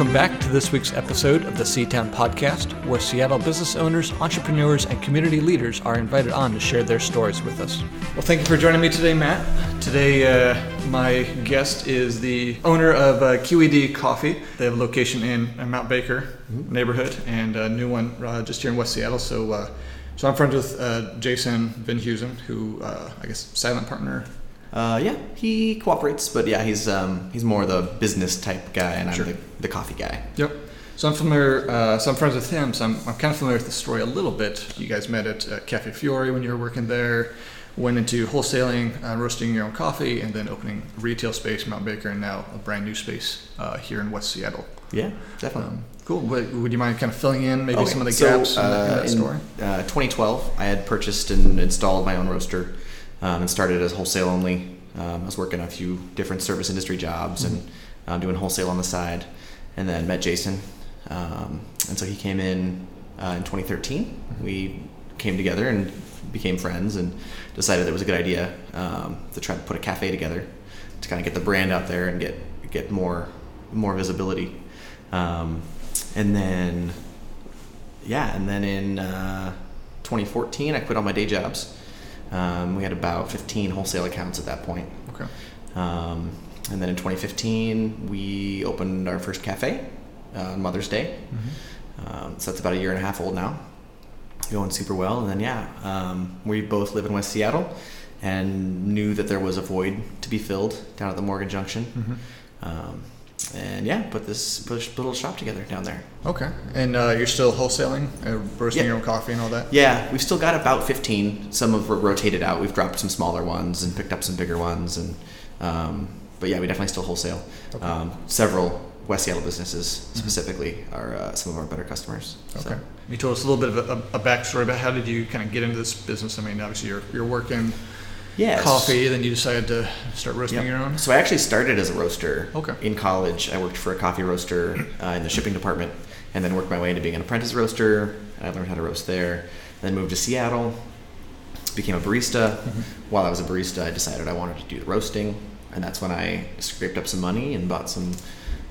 Welcome back to this week's episode of the Seatown Podcast, where Seattle business owners, entrepreneurs, and community leaders are invited on to share their stories with us. Well, thank you for joining me today, Matt. Today, uh, my guest is the owner of uh, QED Coffee. They have a location in uh, Mount Baker mm-hmm. neighborhood and a new one uh, just here in West Seattle. So, uh, so I'm friends with uh, Jason Venhuizen, who I guess silent partner uh, yeah, he cooperates, but yeah, he's um, he's more the business type guy, and sure. I'm the, the coffee guy. Yep. So I'm familiar. Uh, so I'm friends with him. So I'm, I'm kind of familiar with the story a little bit. You guys met at uh, Cafe Fiore when you were working there. Went into wholesaling, uh, roasting your own coffee, and then opening retail space, Mount Baker, and now a brand new space uh, here in West Seattle. Yeah, definitely. Um, cool. Would, would, you mind kind of filling in maybe okay. some of the gaps so, in, that, in that uh, story? In 2012, I had purchased and installed my own roaster um, and started as wholesale only. Um, I was working a few different service industry jobs mm-hmm. and uh, doing wholesale on the side, and then met Jason. Um, and so he came in uh, in 2013. Mm-hmm. We came together and became friends and decided it was a good idea um, to try to put a cafe together to kind of get the brand out there and get get more more visibility. Um, and then yeah, and then in uh, 2014, I quit all my day jobs um, we had about 15 wholesale accounts at that point. Okay. Um, and then in 2015, we opened our first cafe uh, on Mother's Day. Mm-hmm. Um, so that's about a year and a half old now. Going super well. And then, yeah, um, we both live in West Seattle and knew that there was a void to be filled down at the Morgan Junction. Mm-hmm. And yeah, put this put a little shop together down there. Okay, and uh, you're still wholesaling, uh, roasting yeah. your own coffee and all that. Yeah, we've still got about 15. Some have rotated out. We've dropped some smaller ones and picked up some bigger ones, and um, but yeah, we definitely still wholesale. Okay. Um, several West Seattle businesses mm-hmm. specifically mm-hmm. are uh, some of our better customers. Okay, so. you told us a little bit of a, a, backstory about how did you kind of get into this business. I mean, obviously you're you're working yes. coffee, then you decided to start roasting yep. your own? So I actually started as a roaster. Okay. In college, I worked for a coffee roaster uh, in the shipping department, and then worked my way into being an apprentice roaster. I learned how to roast there. Then moved to Seattle, became a barista. Mm-hmm. While I was a barista, I decided I wanted to do the roasting, and that's when I scraped up some money and bought some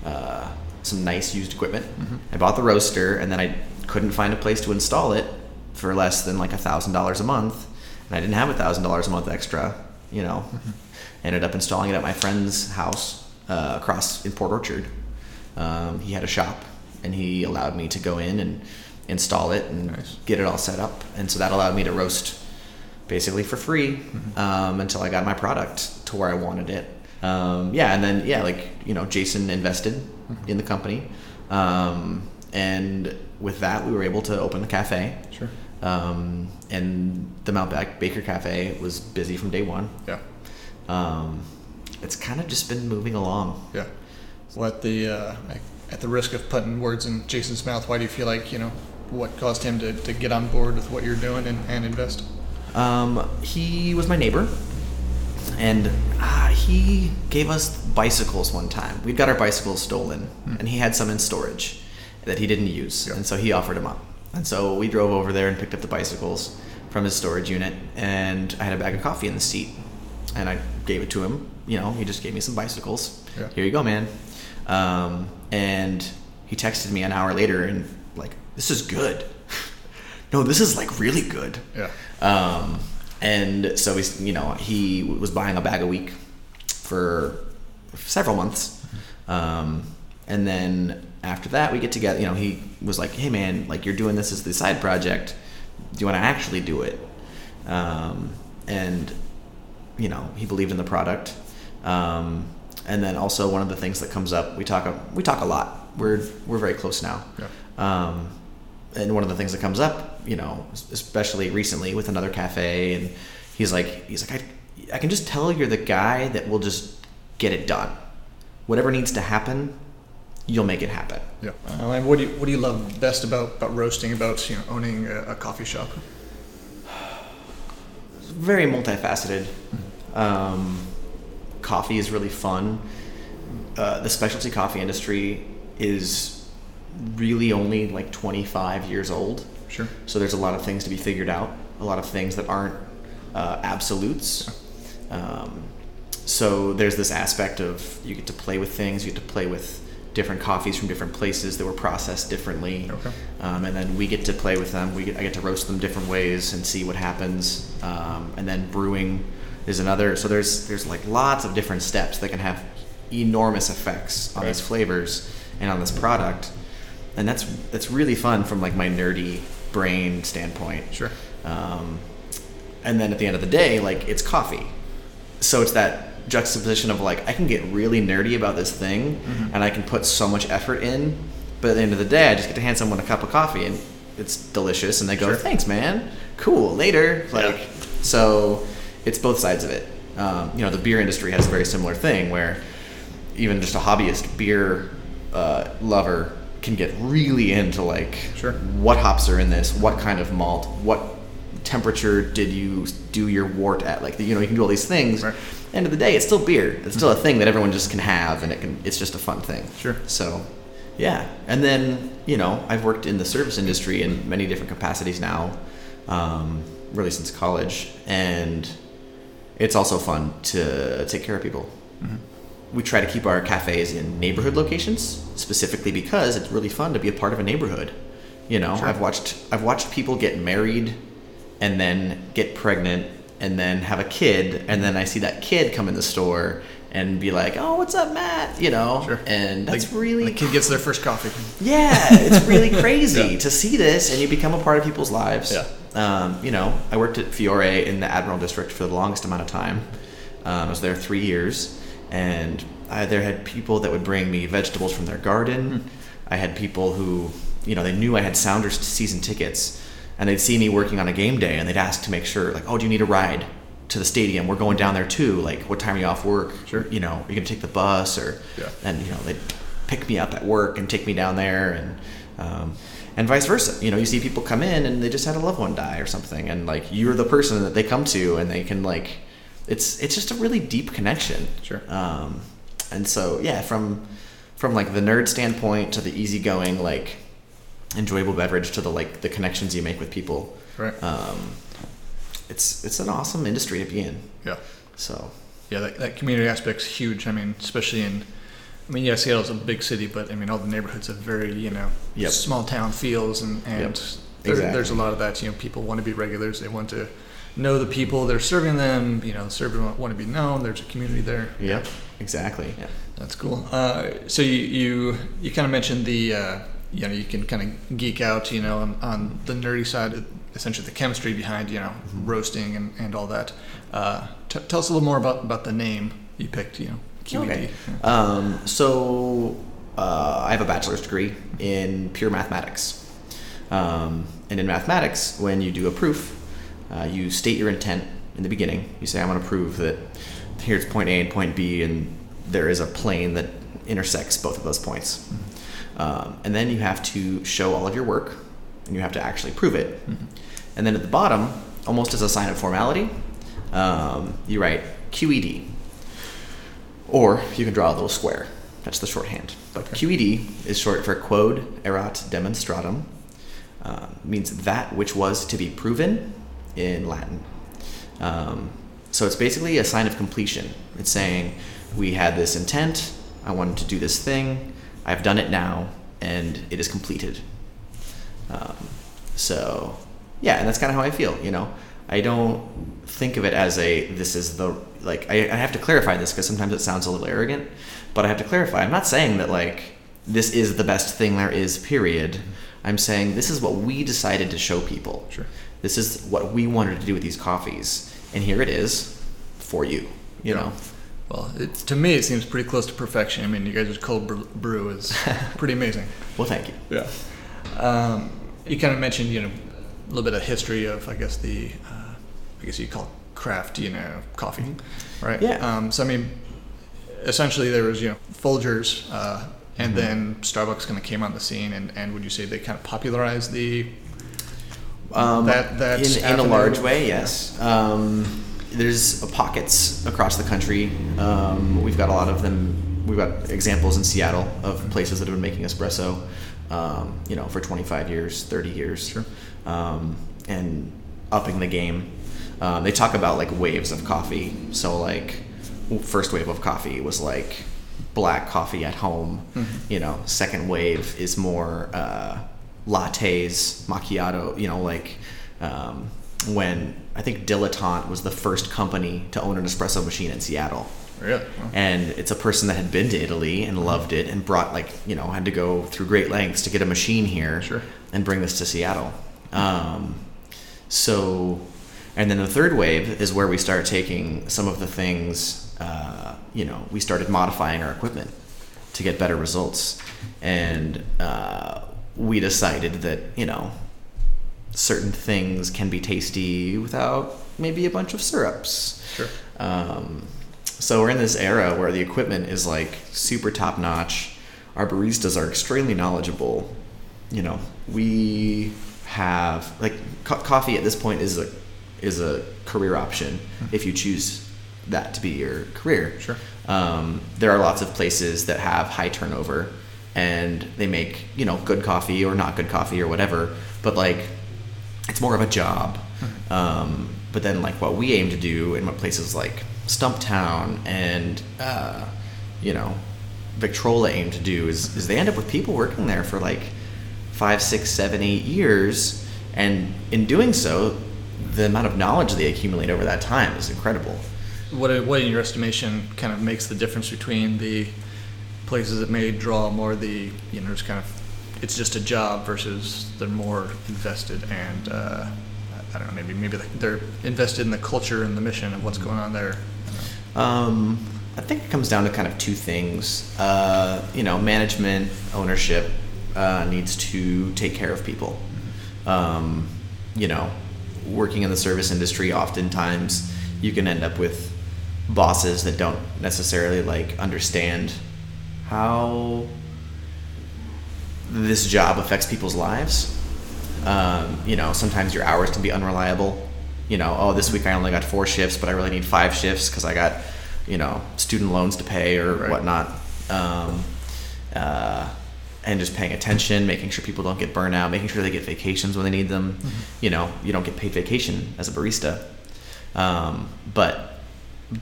uh, some nice used equipment. Mm-hmm. I bought the roaster, and then I couldn't find a place to install it for less than like a thousand dollars a month and I didn't have a thousand dollars a month extra. You know, mm-hmm. ended up installing it at my friend's house uh, across in Port Orchard. Um, he had a shop, and he allowed me to go in and install it and nice. get it all set up, and so that allowed me to roast basically for free mm-hmm. um, until I got my product to where I wanted it. Um, yeah, and then yeah, like you know, Jason invested mm-hmm. in the company, um, and with that, we were able to open the cafe. Um, and the Mount Baker Cafe was busy from day one. Yeah. Um, it's kind of just been moving along. Yeah. What at the uh, at the risk of putting words in Jason's mouth, why do you feel like you know what caused him to, to get on board with what you're doing and, and invest? Um, he was my neighbor, and uh, he gave us bicycles one time. We got our bicycles stolen, hmm. and he had some in storage that he didn't use, yeah. and so he offered them up. And so we drove over there and picked up the bicycles from his storage unit, and I had a bag of coffee in the seat, and I gave it to him. You know, he just gave me some bicycles. Yeah. Here you go, man. Um, and he texted me an hour later and like, this is good. no, this is like really good. Yeah. Um, and so he's, you know, he was buying a bag a week for several months. Mm-hmm. Um, and then after that, we get together. You know, he was like, "Hey, man, like you're doing this as the side project. Do you want to actually do it?" Um, and you know, he believed in the product. Um, and then also one of the things that comes up, we talk we talk a lot. We're we're very close now. Yeah. Um, and one of the things that comes up, you know, especially recently with another cafe, and he's like, he's like, I, I can just tell you're the guy that will just get it done. Whatever needs to happen, you'll make it happen. Yeah. Uh, and what do you what do you love best about, about roasting? About you know owning a, a coffee shop? very multifaceted. Um, coffee is really fun. Uh, the specialty coffee industry is really only like 25 years old. Sure. So there's a lot of things to be figured out. A lot of things that aren't uh, absolutes. Um, so there's this aspect of you get to play with things. You get to play with different coffees from different places that were processed differently. Okay. Um, and then we get to play with them. We get, I get to roast them different ways and see what happens. Um, and then brewing is another. So there's there's like lots of different steps that can have enormous effects on Right. these flavors and on this product. And that's that's really fun from like my nerdy brain standpoint. Sure. Um, and then at the end of the day, like it's coffee. So it's that juxtaposition of like I can get really nerdy about this thing, Mhm. and I can put so much effort in, but at the end of the day, I just get to hand someone a cup of coffee, and it's delicious, and they go, Sure. "Thanks, man. Cool. Later." Like Yeah. so, it's both sides of it. Um, you know, the beer industry has a very similar thing where even just a hobbyist beer uh, lover can get really into like Sure. what hops are in this, what kind of malt, what temperature did you do your wort at? Like, you know, you can do all these things. Right. End of the day, it's still beer. It's still a thing that everyone just can have, and it can. It's just a fun thing. Sure. So, yeah. And then you know, I've worked in the service industry in many different capacities now, um, really since college, and it's also fun to take care of people Mhm. we try to keep our cafes in neighborhood locations specifically because it's really fun to be a part of a neighborhood you know Sure. i've watched i've watched people get married and then get pregnant and then have a kid and then i see that kid come in the store and be like oh what's up matt you know Sure. and that's Like, really The kid gets their first coffee. yeah, it's really crazy Yeah. to see this, and you become a part of people's lives. Yeah. Um, you know, I worked at Fiore in the Admiral District for the longest amount of time. Um, I was there three years, and I there had people that would bring me vegetables from their garden. I had people who, you know, they knew I had Sounders season tickets, and they'd see me working on a game day, and they'd ask to make sure, like, oh, do you need a ride to the stadium? We're going down there too. Like, what time are you off work? Sure. You know, are you gonna take the bus or? Yeah. and you know they'd pick me up at work and take me down there and um, and vice versa you know you see people come in and they just had a loved one die or something and like you're the person that they come to and they can like it's it's just a really deep connection Sure. um, and so yeah from from like the nerd standpoint to the easygoing like enjoyable beverage to the like the connections you make with people Right. um, it's it's an awesome industry to be in yeah. so Yeah, that, that community aspect's huge. I mean, especially in, I mean, yeah, Seattle's a big city, but I mean, all the neighborhoods have very, you know, Yep. small town feels, and, and Yep. there, Exactly. there's a lot of that. You know, people want to be regulars. They want to know the people they're serving them. You know, the servers want- want to be known. There's a community there. yep exactly yeah That's cool. Uh, so you you, you kind of mentioned the uh, you know you can kind of geek out you know on, on the nerdy side, essentially the chemistry behind you know Mm-hmm. roasting and, and all that. Uh, t- tell us a little more about, about the name you picked. You know, QED. Okay. Um, so uh, I have a bachelor's degree in pure mathematics. Um, and in mathematics, when you do a proof, uh, you state your intent in the beginning. You say, I want to prove that here's point A and point B, and there is a plane that intersects both of those points. Um, and then you have to show all of your work, and you have to actually prove it. And then at the bottom, almost as a sign of formality, um, you write QED. Or you can draw a little square. That's the shorthand. But Okay. QED is short for Quod Erat Demonstratum. Uh, means that which was to be proven in Latin. Um, so it's basically a sign of completion. It's saying, we had this intent, I wanted to do this thing, I've done it now, and it is completed. Um, so, yeah, and that's kind of how I feel, you know. I don't think of it as a, this is the, like, I, I have to clarify this because sometimes it sounds a little arrogant, but I have to clarify. I'm not saying that, like, this is the best thing there is, period. I'm saying this is what we decided to show people. Sure. This is what we wanted to do with these coffees, and here it is for you. You know, Well, it, to me, it seems pretty close to perfection. I mean, you guys' cold brew, brew is pretty amazing. well, thank you. Yeah. Um, you kind of mentioned, you know, a little bit of history of, I guess, the, uh, I guess you call it craft, you know, coffee, right? Yeah. Um, so, I mean, essentially there was, you know, Folgers, uh, and then Starbucks kind of came on the scene, and, and would you say they kind of popularized the, Um, That- that in, in a large way, yes. Um, there's pockets across the country. Um, we've got a lot of them. We've got examples in Seattle of places that have been making espresso, um, you know, for 25 years, 30 years, Sure. um, and upping the game. Um, they talk about like waves of coffee. So like, first wave of coffee was like black coffee at home. Mm-hmm. You know, second wave is more uh, lattes, macchiato. You know, like um, when I think Dilettante was the first company to own an espresso machine in Seattle. Really? And it's a person that had been to Italy and loved it and brought like you know had to go through great lengths to get a machine here Sure. and bring this to Seattle. Um, so, and then the third wave is where we start taking some of the things. Uh, you know, we started modifying our equipment to get better results, and uh, we decided that you know certain things can be tasty without maybe a bunch of syrups. Sure. Um, so we're in this era where the equipment is like super top notch. Our baristas are extremely knowledgeable. You know, we have like co- coffee at this point is a is a career option if you choose that to be your career. Sure. Um, there are lots of places that have high turnover and they make you know good coffee or not good coffee or whatever, but like it's more of a job. Um, but then, like what we aim to do in what places like Stumptown and uh, you know Victrola aim to do is, is they end up with people working there for like five, six, seven, eight years, and in doing so, the amount of knowledge they accumulate over that time is incredible. What, what in your estimation kind of makes the difference between the places that may draw more the you know just kind of it's just a job versus they're more invested and uh, I don't know maybe maybe they're invested in the culture and the mission of what's going on there. Um, I think it comes down to kind of two things. Uh, you know, management, ownership uh, needs to take care of people. Um, you know, working in the service industry, oftentimes you can end up with bosses that don't necessarily like understand how this job affects people's lives. Um, you know, sometimes your hours can be unreliable. You know, oh, this week I only got four shifts, but I really need five shifts because I got, you know, student loans to pay or Right. whatnot. Um, uh, and just paying attention, making sure people don't get burnout, making sure they get vacations when they need them. You know, you don't get paid vacation as a barista. Um, but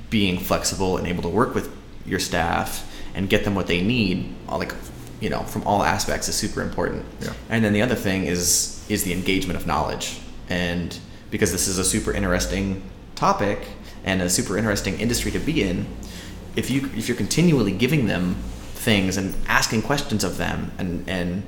being flexible and able to work with your staff and get them what they need, like you know, from all aspects is super important. Yeah. And then the other thing is is the engagement of knowledge, and because this is a super interesting topic and a super interesting industry to be in, if you if you're continually giving them things and asking questions of them and and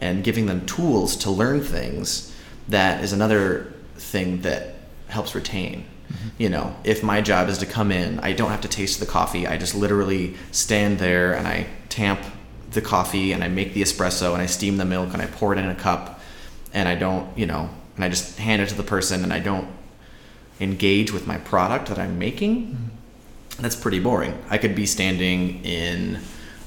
and giving them tools to learn things, that is another thing that helps retain. Mm-hmm. You know, if my job is to come in, I don't have to taste the coffee. I just literally stand there and I tamp the coffee and I make the espresso and I steam the milk and I pour it in a cup and I don't, you know, and I just hand it to the person and I don't engage with my product that I'm making. That's pretty boring. I could be standing in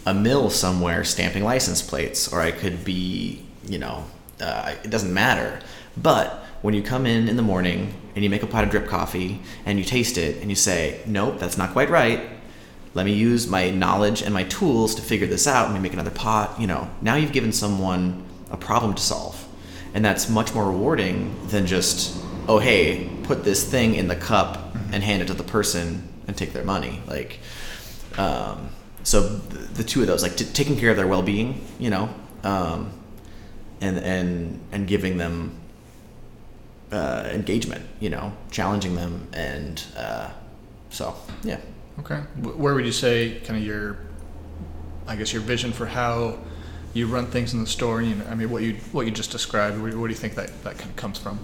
a mill somewhere stamping license plates, or I could be, you know, uh, it doesn't matter. But when you come in in the morning and you make a pot of drip coffee and you taste it and you say, nope, that's not quite right. Let me use my knowledge and my tools to figure this out. Let me make another pot. You know, now you've given someone a problem to solve. And that's much more rewarding than just, oh, hey, put this thing in the cup and hand it to the person and take their money. Like, um, so the, the two of those, like t- taking care of their well-being, you know, um, and and and giving them uh, engagement, you know, challenging them, and uh, so yeah. Okay. Where would you say kind of your, I guess your vision for how you run things in the store? You know, I mean, what you what you just described. Where, where do you think that that kind of comes from?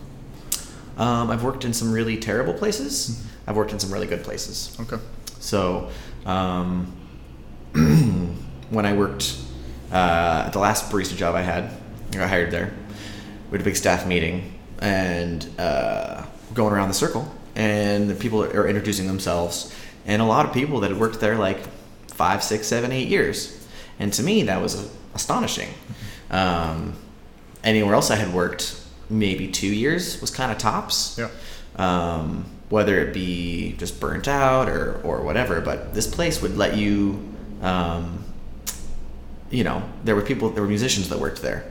Um, I've worked in some really terrible places. I've worked in some really good places. Okay. So, um, when I worked uh, at the last barista job I had, I got hired there. We had a big staff meeting and uh, going around the circle, and the people are introducing themselves, and a lot of people that had worked there like five, six, seven, eight years, and to me that was astonishing. Um, anywhere else I had worked, maybe two years was kind of tops Yeah. um, whether it be just burnt out or, or whatever. But this place would let you, um, you know, there were people, there were musicians that worked there,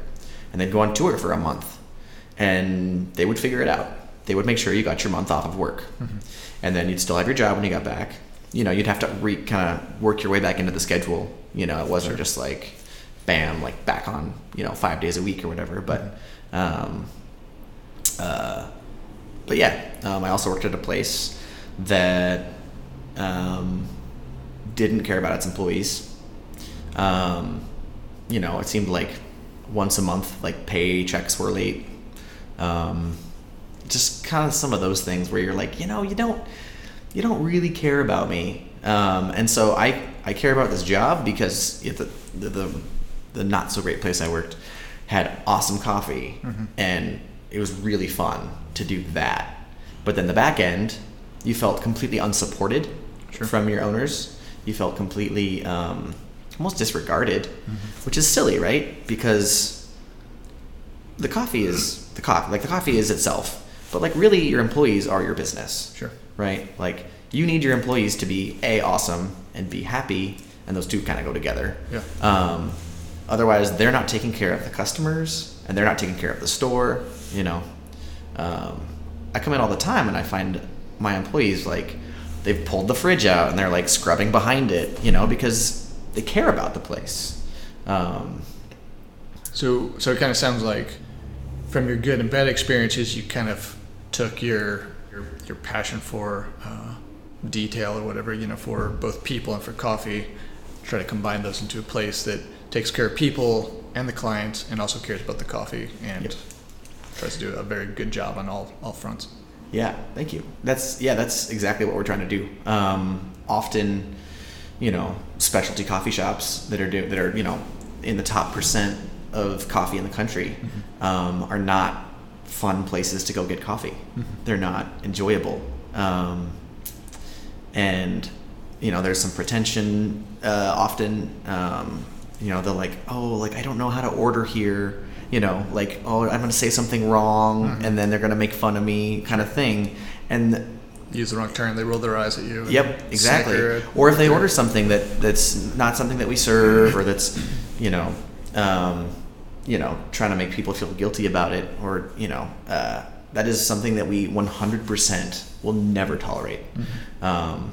and they'd go on tour for a month, and they would figure it out. They would make sure you got your month off of work, and then you'd still have your job when you got back, you know, you'd have to re kind of work your way back into the schedule. You know, it wasn't Sure. just like, bam, like back on, you know, five days a week or whatever. But, um, uh, but yeah, um, I also worked at a place that um, didn't care about its employees. Um, you know, it seemed like once a month, like paychecks were late. Um, just kind of some of those things where you're like, you know, you don't, you don't really care about me. Um, and so I, I care about this job because the, the, the, the not so great place I worked had awesome coffee Mhm. and it was really fun to do that. But then the back end, you felt completely unsupported Sure. from your owners. You felt completely um, almost disregarded, Mhm. which is silly, right? Because the coffee is the coffee, like the coffee is itself. But like really, your employees are your business, Sure. right? Like you need your employees to be a awesome and be happy, and those two kind of go together. Yeah. Um, otherwise, they're not taking care of the customers, and they're not taking care of the store. You know, um, I come in all the time, and I find my employees like they've pulled the fridge out and they're like scrubbing behind it. You know, because they care about the place. Um, So, so it kind of sounds like, from your good and bad experiences, you kind of took your your, your passion for uh, detail or whatever, you know, for both people and for coffee, try to combine those into a place that takes care of people and the clients, and also cares about the coffee and Yep. tries to do a very good job on all all fronts. Yeah, thank you. That's yeah, that's exactly what we're trying to do. Um, often, you know, specialty coffee shops that are do, that are you know in the top percent of coffee in the country um, are not fun places to go get coffee. They're not enjoyable, um, and you know there's some pretension uh, often. Um, you know they're like, oh, like I don't know how to order here. You know, like oh, I'm going to say something wrong, Mhm. and then they're going to make fun of me, kind of thing. And Use the wrong term, they roll their eyes at you. Yep, exactly. Or if they order something that that's not something that we serve, or that's, you know, um, you know, trying to make people feel guilty about it, or you know, uh, that is something that we 100% will never tolerate. Mhm. Um,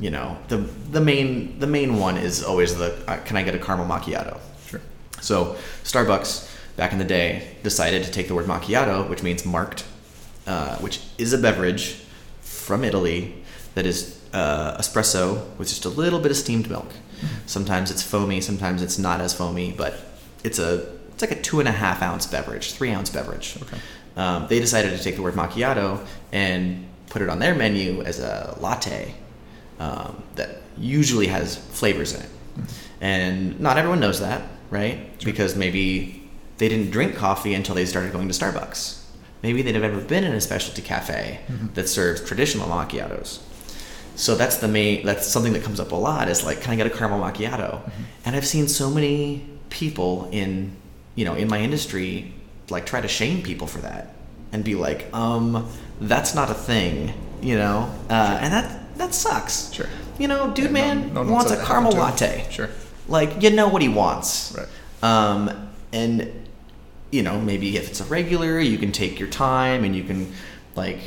you know, the the main the main one is always the uh, can I get a caramel macchiato? Sure. So Starbucks back in the day decided to take the word macchiato, which means marked, uh, which is a beverage from Italy that is uh, espresso with just a little bit of steamed milk. Sometimes it's foamy, sometimes it's not as foamy, but it's a it's like a two and a half ounce beverage, three ounce beverage. Okay. Um, they decided to take the word macchiato and put it on their menu as a latte um, that usually has flavors in it. And not everyone knows that, right? Sure. Because maybe they didn't drink coffee until they started going to Starbucks. Maybe they'd have never been in a specialty cafe Mhm. that serves traditional macchiatos. So that's the main. That's something that comes up a lot. Is like, can I get a caramel macchiato? And I've seen so many people in, you know, in my industry, like try to shame people for that, and be like, um, that's not a thing, you know, uh, and that that sucks. Sure. You know, dude, Yeah, man no one wants a caramel latte. Sure. Like, you know what he wants. Right. Um, and you know, maybe if it's a regular, you can take your time and you can like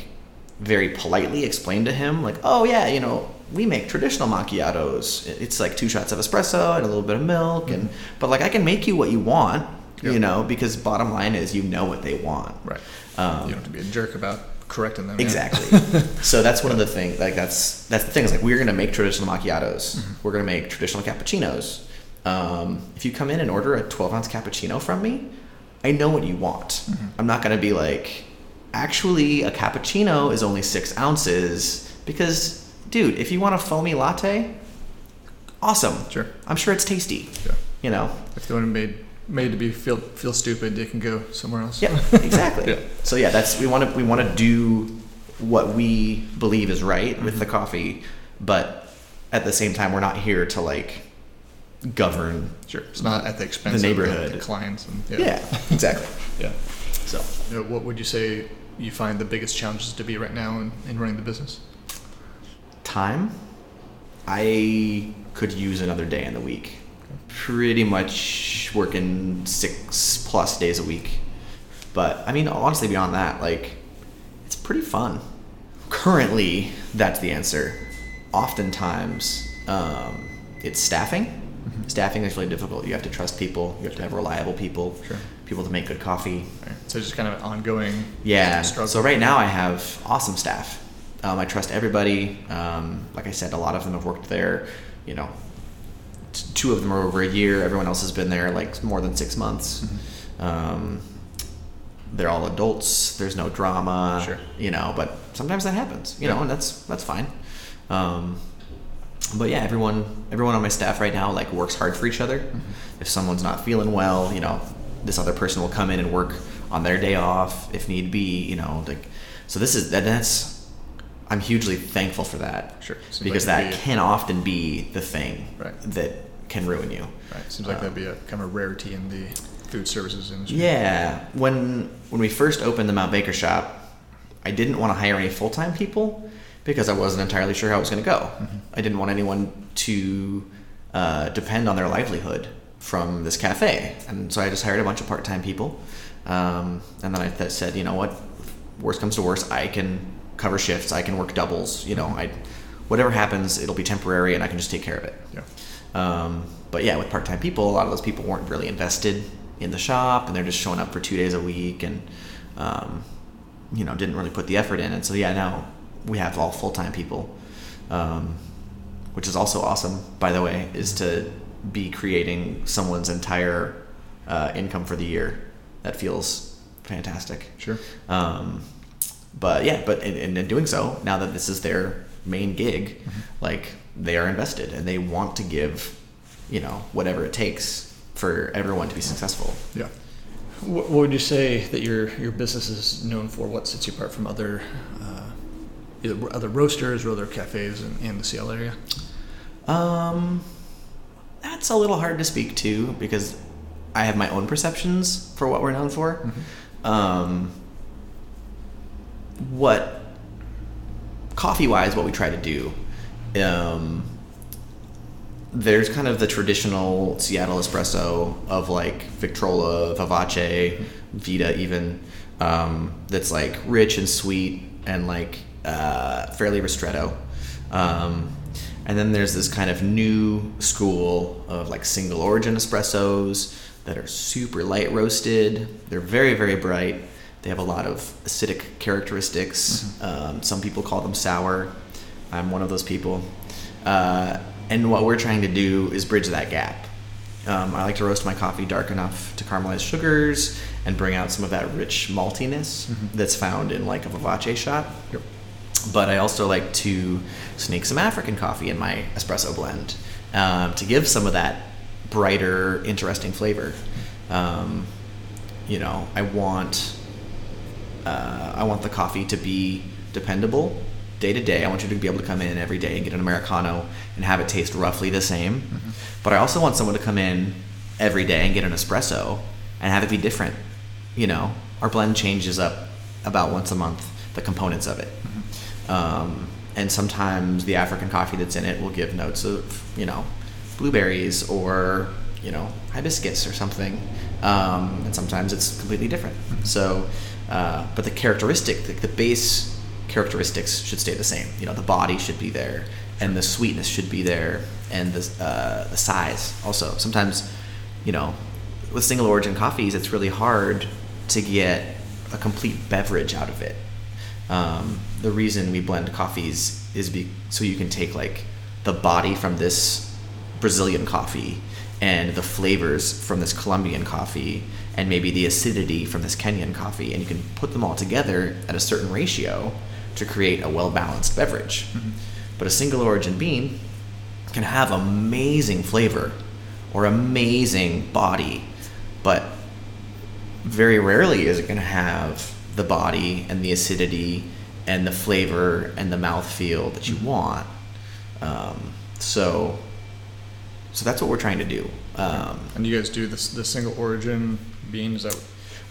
very politely explain to him, like, oh yeah, you know, we make traditional macchiatos. It's like two shots of espresso and a little bit of milk, and but like I can make you what you want, Yep. you know, because bottom line is you know what they want. Right. Um, you don't have to be a jerk about correcting them. Exactly. so that's one of the things. Like that's that's the thing. Is like we're gonna make traditional macchiatos. Mhm. We're gonna make traditional cappuccinos. Um, if you come in and order a 12 ounce cappuccino from me, I know what you want. Mhm. I'm not gonna be like, actually, a cappuccino is only six ounces because, dude, if you want a foamy latte, awesome. Sure. I'm sure it's tasty. Yeah. You know. If they to be made made to be feel feel stupid, they can go somewhere else. Yeah, exactly. Yeah. So yeah, that's we want to we want to do what we believe is right with Mhm. the coffee, but at the same time, we're not here to like govern. Sure. It's not at the expense The of neighborhood. the, clients. And, Yeah, exactly. Yeah. So You know, what would you say you find the biggest challenges to be right now in, in running the business? time, I could use another day in the week. Pretty much working six plus days a week. But I mean, honestly, beyond that, like, it's pretty fun. Currently, that's the answer. oftentimes um, it's staffing. Staffing is really difficult. You have to trust people. You have to have reliable people. Sure. People to make good coffee. Right. So just kind of ongoing Yeah. struggle. So right now I have awesome staff. Um, I trust everybody. Um, like I said, a lot of them have worked there. You know, two of them are over a year. Everyone else has been there like more than six months. Mm-hmm. Um, they're all adults. There's no drama. Sure. You know, but sometimes that happens. You know, and that's that's fine. Um, but yeah, everyone everyone on my staff right now like works hard for each other. Mm-hmm. If someone's not feeling well, you know, this other person will come in and work on their day off if need be. You know, like so this is that that's I'm hugely thankful for that. Sure. Seems Because like that be- can often be the thing Right. that can ruin you. Right. Seems like Um, that'd be a kind of a rarity in the food services industry. Yeah, when when we first opened the Mount Baker shop, I didn't want to hire any full time people because I wasn't entirely sure how it was going to go. I didn't want anyone to uh, depend on their livelihood from this cafe, and so I just hired a bunch of part time people. Um, and then I th- said, you know what, worst comes to worst, I can cover shifts, I can work doubles. You know, I whatever happens, it'll be temporary, and I can just take care of it. Yeah. Um, but yeah, with part-time people, a lot of those people weren't really invested in the shop, and they're just showing up for two days a week, and um, you know, didn't really put the effort in. And so yeah, now we have all full-time people, um, which is also awesome. By the way, is to be creating someone's entire uh, income for the year. That feels fantastic. Sure. Um, but yeah, but in, in doing so, now that this is their main gig, like they are invested and they want to give, you know, whatever it takes for everyone to be successful. Yeah. What, what would you say that your your business is known for? What sets you apart from other uh, either other roasters or other cafes in, in the Seattle area? Um, that's a little hard to speak to because I have my own perceptions for what we're known for. Um, what coffee wise, what we try to do, um, there's kind of the traditional Seattle espresso of like Victrola, Vivace, Vita, even um, that's like rich and sweet and like uh, fairly ristretto. Um, and then there's this kind of new school of like single origin espressos that are super light roasted. They're very, very bright. They have a lot of acidic characteristics. Um, some people call them sour. I'm one of those people. Uh, and what we're trying to do is bridge that gap. Um, I like to roast my coffee dark enough to caramelize sugars and bring out some of that rich maltiness that's found in like a Vivace shot. Yep. But I also like to sneak some African coffee in my espresso blend um, to give some of that brighter, interesting flavor. Um, you know, I want uh, I want the coffee to be dependable day to day. I want you to be able to come in every day and get an americano and have it taste roughly the same. But I also want someone to come in every day and get an espresso and have it be different. You know, our blend changes up about once a month, the components of it. Um, and sometimes the African coffee that's in it will give notes of, you know, blueberries or, you know, hibiscus or something. Um, and sometimes it's completely different. So, uh, but the characteristic, the, the base characteristics should stay the same. You know, the body should be there, and the sweetness should be there, and the uh, the size also. Sometimes, you know, with single origin coffees, it's really hard to get a complete beverage out of it. Um, the reason we blend coffees is be, so you can take like the body from this Brazilian coffee and the flavors from this Colombian coffee and maybe the acidity from this Kenyan coffee, and you can put them all together at a certain ratio to create a well balanced beverage. But a single origin bean can have amazing flavor or amazing body, but very rarely is it going to have the body and the acidity and the flavor and the mouthfeel that you want. Um, so, so that's what we're trying to do. Um, And you guys do this the single origin bean? Is that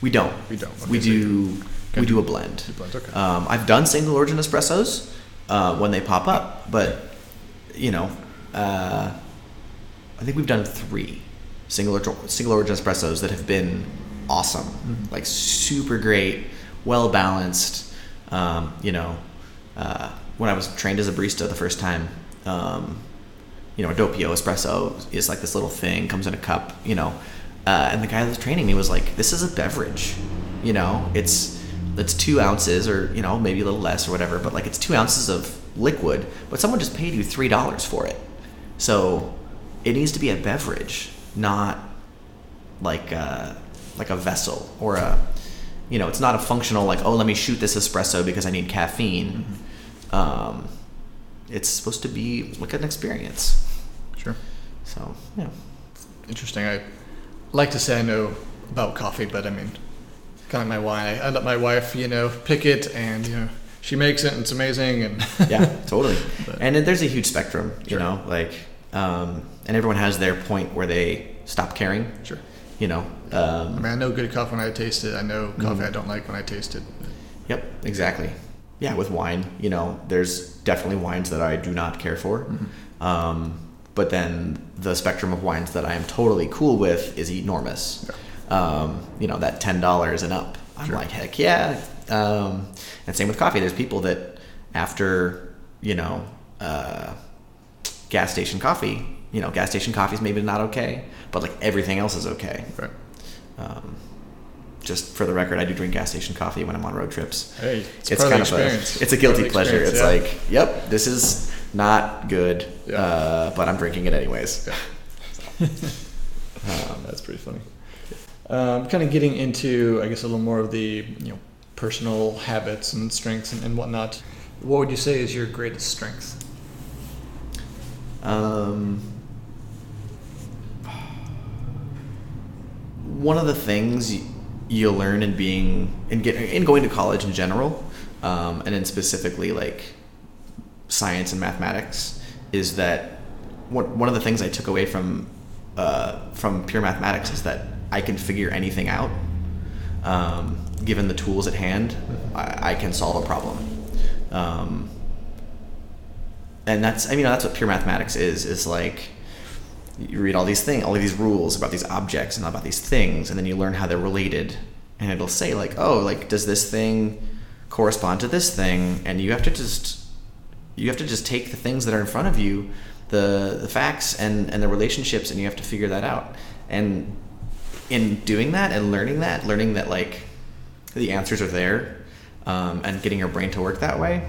we don't. We don't. We so you do. We do a blend. you blend? Okay. Um, I've done single origin espressos uh, when they pop up, but you know, uh, I think we've done three single origin, single origin espressos that have been awesome, like super great, well balanced. Um, you know, uh, when I was trained as a barista the first time, Um, you know, a doppio espresso is like this little thing, comes in a cup, you know. Uh, and the guy that was training me was like, "This is a beverage, you know. It's it's two ounces, or you know, maybe a little less, or whatever. But like, it's two ounces of liquid, but someone just paid you three dollars for it. So it needs to be a beverage, not like a, like a vessel or a, you know, it's not a functional like, oh, let me shoot this espresso because I need caffeine. Mm-hmm. Um, it's supposed to be like an experience. Sure. So yeah. Interesting. I like to say I know about coffee, but I mean, kind of my wine. I, I let my wife, you know, pick it, and you know, she makes it, and it's amazing. And yeah, totally. But- and there's a huge spectrum, you Sure. know, like, um, and everyone has their point where they stop caring, sure. you know. I Um, mean, I know good coffee when I taste it. I know coffee Mhm. I don't like when I taste it. Yep, exactly. Yeah, with wine, you know, there's definitely wines that I do not care for. Mm-hmm. Um, but then the spectrum of wines that I am totally cool with is enormous. Um, you know, that $10 and up. I'm Sure. like, heck yeah. Um, and same with coffee. There's people that after, you know, uh, gas station coffee, you know, gas station coffee is maybe not okay, but like everything else is okay. Right. Um, just for the record, I do drink gas station coffee when I'm on road trips Hey, it's, it's kind of of a it's a guilty pleasure. It's experience, like, yep, this is not good, Yeah. uh, but I'm drinking it anyways. yeah. Um, That's pretty funny. Um, kind of getting into, I guess, a little more of the you know personal habits and strengths and, and whatnot. What would you say is your greatest strength? um, one of the things y- you'll learn in being in getting in going to college in general, um, and then specifically like science and mathematics, is that one one of the things I took away from uh, from pure mathematics is that I can figure anything out. Um, given the tools at hand, I, I can solve a problem. Um, and that's I mean that's what pure mathematics is is like you read all these things all these rules about these objects and about these things and then you learn how they're related and it'll say like oh like does this thing correspond to this thing and you have to just you have to just take the things that are in front of you the the facts and and the relationships and you have to figure that out and in doing that and learning that learning that like the answers are there um, and getting your brain to work that way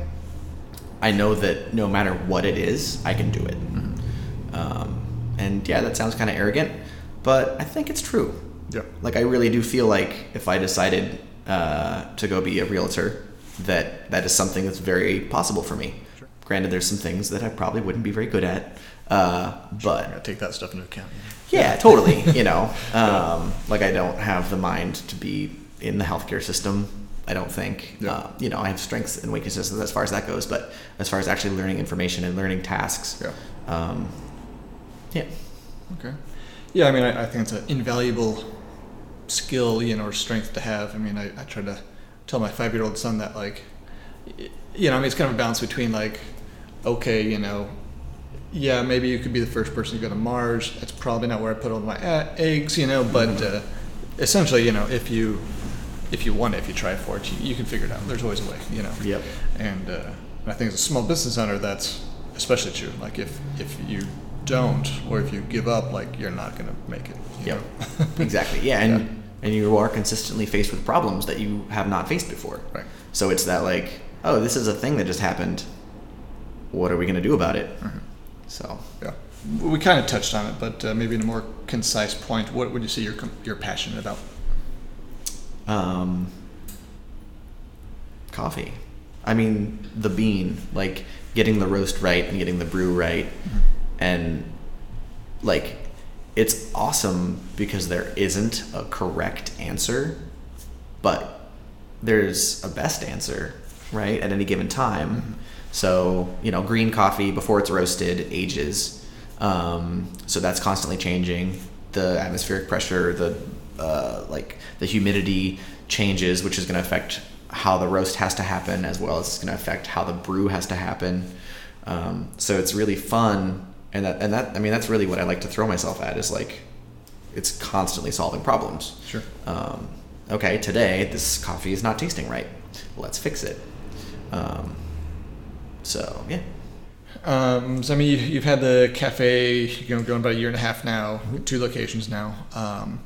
I know that no matter what it is, I can do it. Um, and yeah, that sounds kind of arrogant, but I think it's true. Yeah. Like I really do feel like if I decided uh, to go be a realtor, that that is something that's very possible for me. Sure. Granted, there's some things that I probably wouldn't be very good at, uh, but I take that stuff into account. Yeah, totally. You know, um, like I don't have the mind to be in the healthcare system. I don't think. Yeah. Uh, you know, I have strengths and weaknesses as far as that goes, but as far as actually learning information and learning tasks, Yeah. um, yeah, Okay. Yeah, I mean, I, I think it's an invaluable skill, you know, or strength to have. I mean, I, I try to tell my five year old son that, like, you know, I mean, it's kind of a balance between, like, okay, you know, yeah, maybe you could be the first person to go to Mars. That's probably not where I put all my eggs, you know, but uh, essentially, you know, if you if you want it, if you try for it, you, you can figure it out. There's always a way, you know. Yep. And uh, I think as a small business owner, that's especially true. Like if if you don't, or if you give up, like you're not gonna make it. Yep. exactly. Yeah, and Yeah. and you are consistently faced with problems that you have not faced before. Right. So it's that like, oh, this is a thing that just happened. What are we going to do about it? Mhm. So Yeah. We kind of touched on it, but uh, maybe in a more concise point, what would you say you're com- you're passionate about? Um, coffee. I mean, the bean, like getting the roast right and getting the brew right. And like, it's awesome because there isn't a correct answer, but there's a best answer, right, at any given time. So, you know, green coffee before it's roasted ages. Um, so that's constantly changing. The atmospheric pressure, the uh, like the humidity changes, which is going to affect how the roast has to happen, as well as it's going to affect how the brew has to happen. Um, so it's really fun, and that and that I mean that's really what I like to throw myself at is like it's constantly solving problems. Sure. Um, okay, today this coffee is not tasting right. Let's fix it. Um, so yeah, Um, so I mean, you, you've had the cafe you know, going about a year and a half now, two locations now. Um,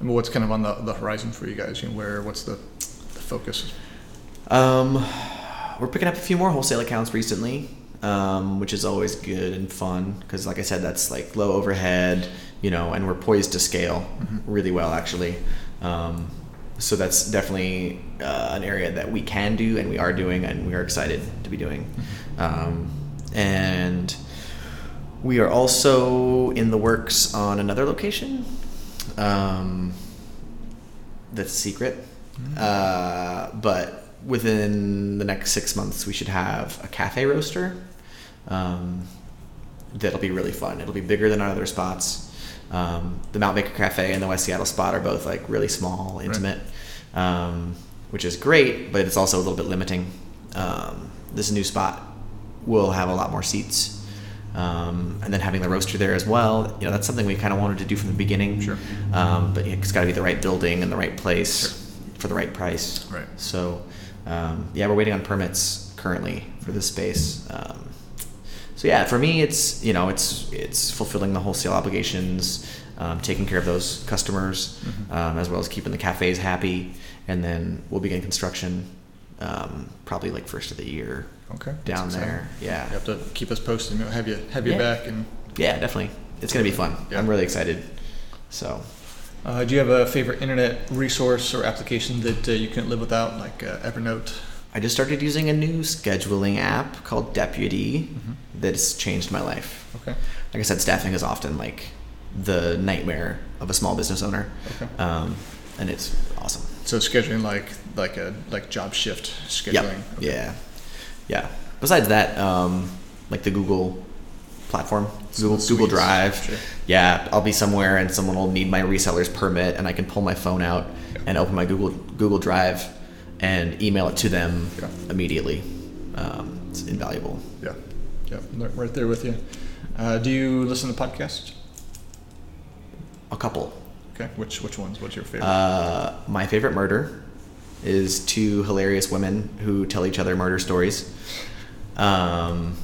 and what's kind of on the, the horizon for you guys? You know, where what's the, the focus? Um, we're picking up a few more wholesale accounts recently, um, which is always good and fun because, like I said, that's like low overhead, you know, and we're poised to scale really well actually. Um, so that's definitely uh, an area that we can do and we are doing and we are excited to be doing. Um, and we are also in the works on another location. Um, that's secret. Uh, but within the next six months, we should have a cafe roaster. Um, that'll be really fun. It'll be bigger than our other spots. Um, the Mount Baker Cafe and the West Seattle spot are both like really small, intimate, um, which is great, but it's also a little bit limiting. Um, this new spot will have a lot more seats. Um, and then having the roaster there as well, you know, that's something we kind of wanted to do from the beginning. Sure. Um, but it's got to be the right building and the right place for the right price. Right. So, um, yeah, we're waiting on permits currently for this space. Um, so yeah, for me, it's you know, it's it's fulfilling the wholesale obligations, um, taking care of those customers, um, as well as keeping the cafes happy, and then we'll begin construction um, probably like first of the year Okay. down there. Yeah. You have to keep us posted. Know, have you have you Yeah. back and. Yeah, definitely. It's gonna be fun. Yeah. I'm really excited. So. Uh, do you have a favorite internet resource or application that uh, you couldn't live without, like uh, Evernote? I just started using a new scheduling app called Deputy that's changed my life. Okay. Like I said, staffing is often like the nightmare of a small business owner, Okay. um, and it's awesome. So scheduling like like a like job shift scheduling. Yep. Yeah. Yeah. Besides that, um, like the Google platform, Google Google Suites. Drive. Sure. Yeah, I'll be somewhere and someone will need my reseller's permit, and I can pull my phone out and open my Google Google Drive and email it to them Yeah. immediately. Um, it's invaluable. Yeah. Yeah. Right- Right there with you. Uh, do you listen to podcasts? A couple. Okay. Which which ones? What's your favorite? Uh, my favorite murder is two hilarious women who tell each other murder stories. Um,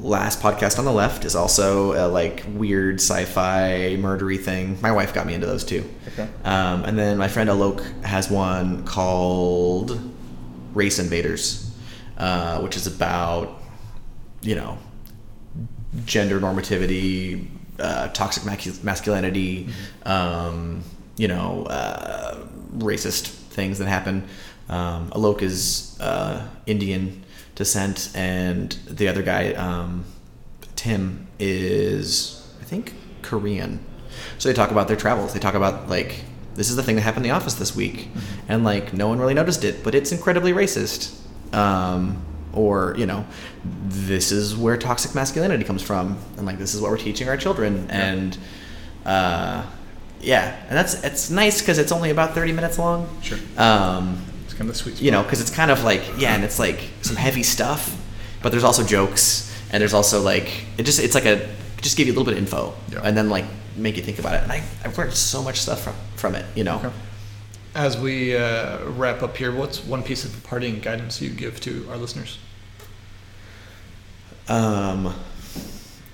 last podcast on the left is also a like weird sci-fi murdery thing. My wife got me into those too. Okay. Um, and then my friend Alok has one called Race Invaders, uh, which is about you know gender normativity, uh, toxic masculinity, um, you know, uh, racist things that happen. Um, Alok is uh, Indian descent, and the other guy, um, Tim, is I think Korean. So they talk about their travels. They talk about like this is the thing that happened in the office this week, and like no one really noticed it, but it's incredibly racist. Um, or you know, this is where toxic masculinity comes from, and like this is what we're teaching our children, and uh, yeah, and that's it's nice because it's only about thirty minutes long. Sure. Um, It's kind of sweet spot. you know, because it's kind of like yeah, and it's like some heavy stuff, but there's also jokes, and there's also like it just it's like a just give you a little bit of info, Yeah. and then like make you think about it. And I I've learned so much stuff from from it, you know. Okay. As we uh, wrap up here, what's one piece of parting guidance you give to our listeners? Um,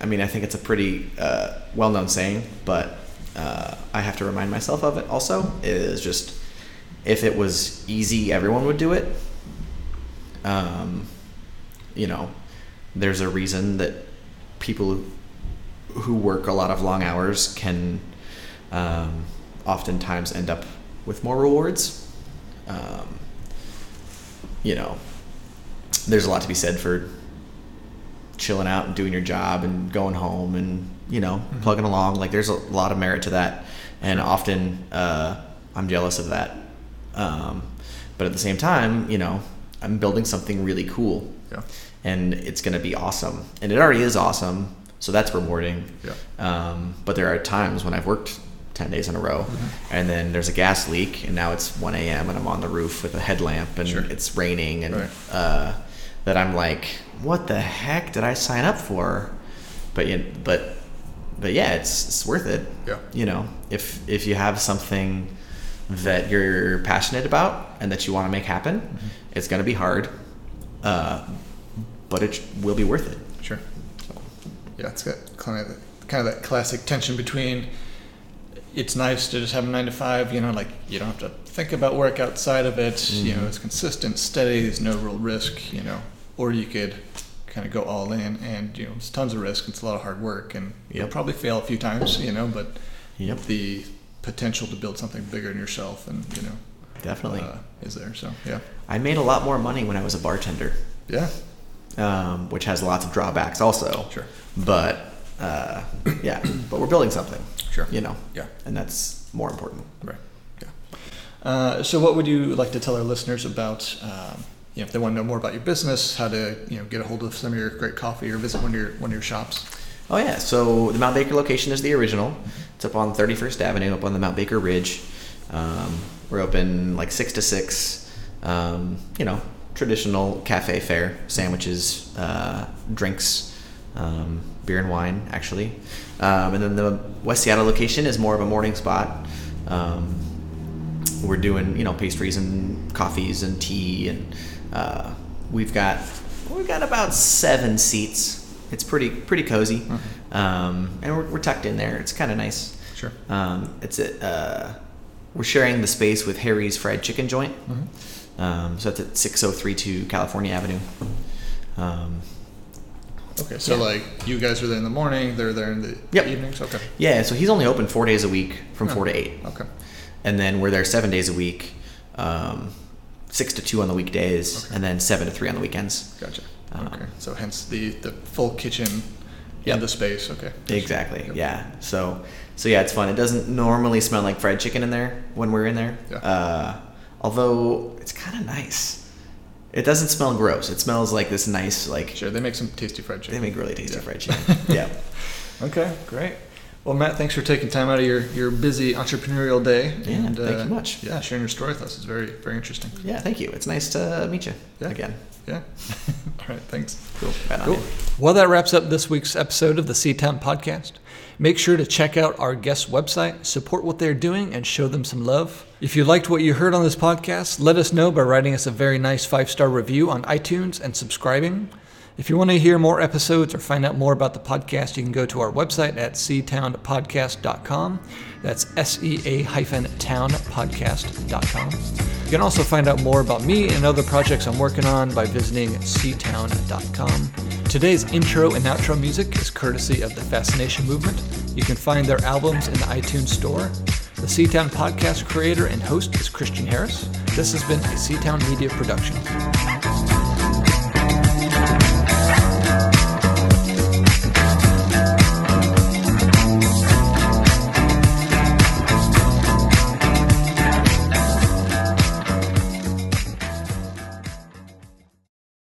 I mean, I think it's a pretty uh, well-known saying, but uh, I have to remind myself of it. Also, is just if it was easy, everyone would do it. Um, you know, there's a reason that people who work a lot of long hours can um, oftentimes end up with more rewards. Um, you know, there's a lot to be said for chilling out and doing your job and going home and you know plugging along like there's a lot of merit to that and often uh, i'm jealous of that um, but at the same time you know i'm building something really cool Yeah. and it's going to be awesome and it already is awesome so that's rewarding Yeah. um, but there are times when i've worked 10 days in a row Mm-hmm. and then there's a gas leak and now it's 1 a.m and i'm on the roof with a headlamp and Sure. it's raining and Right. uh, that i'm like what the heck did i sign up for but you, but but yeah it's, it's worth it Yeah. you know if if you have something that you're passionate about and that you want to make happen Mm-hmm. it's going to be hard uh, but it will be worth it. Sure. Yeah, it's got kind of kind of that classic tension between it's nice to just have a nine to five, you know, like you don't have to think about work outside of it. Mm-hmm. You know, it's consistent, steady. There's no real risk, you know, or you could kind of go all in and you know it's tons of risk. It's a lot of hard work, and yep. you'll probably fail a few times, you know, but yep. the potential to build something bigger than yourself, and you know, definitely uh, is there. So yeah, I made a lot more money when I was a bartender. Yeah, um, which has lots of drawbacks also. Sure, but uh, yeah, but we're building something. Sure, you know. Yeah, and that's more important. Right. Yeah. Uh, so, what would you like to tell our listeners about? Um, you know, if they want to know more about your business, how to you know get a hold of some of your great coffee or visit one of your one of your shops. Oh yeah, so the Mount Baker location is the original. It's up on 31st Avenue, up on the Mount Baker Ridge. Um, we're open like six to six. Um, you know, traditional cafe fare, sandwiches, uh, drinks, um, beer and wine, actually. Um, and then the West Seattle location is more of a morning spot. Um, we're doing you know pastries and coffees and tea, and uh, we've got we've got about seven seats it's pretty pretty cozy, mm-hmm. um, and we're, we're, tucked in there. It's kind of nice. Sure. Um, it's a, uh, we're sharing the space with Harry's Fried Chicken Joint. Mm-hmm. Um, so that's at 6032 California Avenue. Um, okay, so yeah. like you guys are there in the morning, they're there in the yep. evenings. Okay. Yeah, so he's only open four days a week from four to eight. Okay. And then we're there seven days a week, um, six to two on the weekdays, okay. and then seven to three on the weekends. Gotcha. Um, okay. So hence the the full kitchen yep. in the space. Okay. Exactly. Yep. Yeah. So so yeah, it's fun. It doesn't normally smell like fried chicken in there when we're in there. Yeah. Uh, although it's kind of nice. It doesn't smell gross. It smells like this nice like. Sure, they make some tasty fried chicken. They make really tasty yeah. fried chicken. yeah. Okay, great. Well, Matt, thanks for taking time out of your, your busy entrepreneurial day. Yeah, and, thank uh, you much. Yeah, sharing your story with us is very very interesting. Yeah, thank you. It's nice to meet you yeah. again. Yeah. All right. Thanks. Cool. cool. Well, that wraps up this week's episode of the Seatown Podcast. Make sure to check out our guest website, support what they're doing, and show them some love. If you liked what you heard on this podcast, let us know by writing us a very nice five star review on iTunes and subscribing. If you want to hear more episodes or find out more about the podcast, you can go to our website at seatownpodcast.com. That's S E A hyphen town podcast.com. You can also find out more about me and other projects I'm working on by visiting seatown.com. Today's intro and outro music is courtesy of the Fascination Movement. You can find their albums in the iTunes Store. The Seatown podcast creator and host is Christian Harris. This has been a Seatown Media production.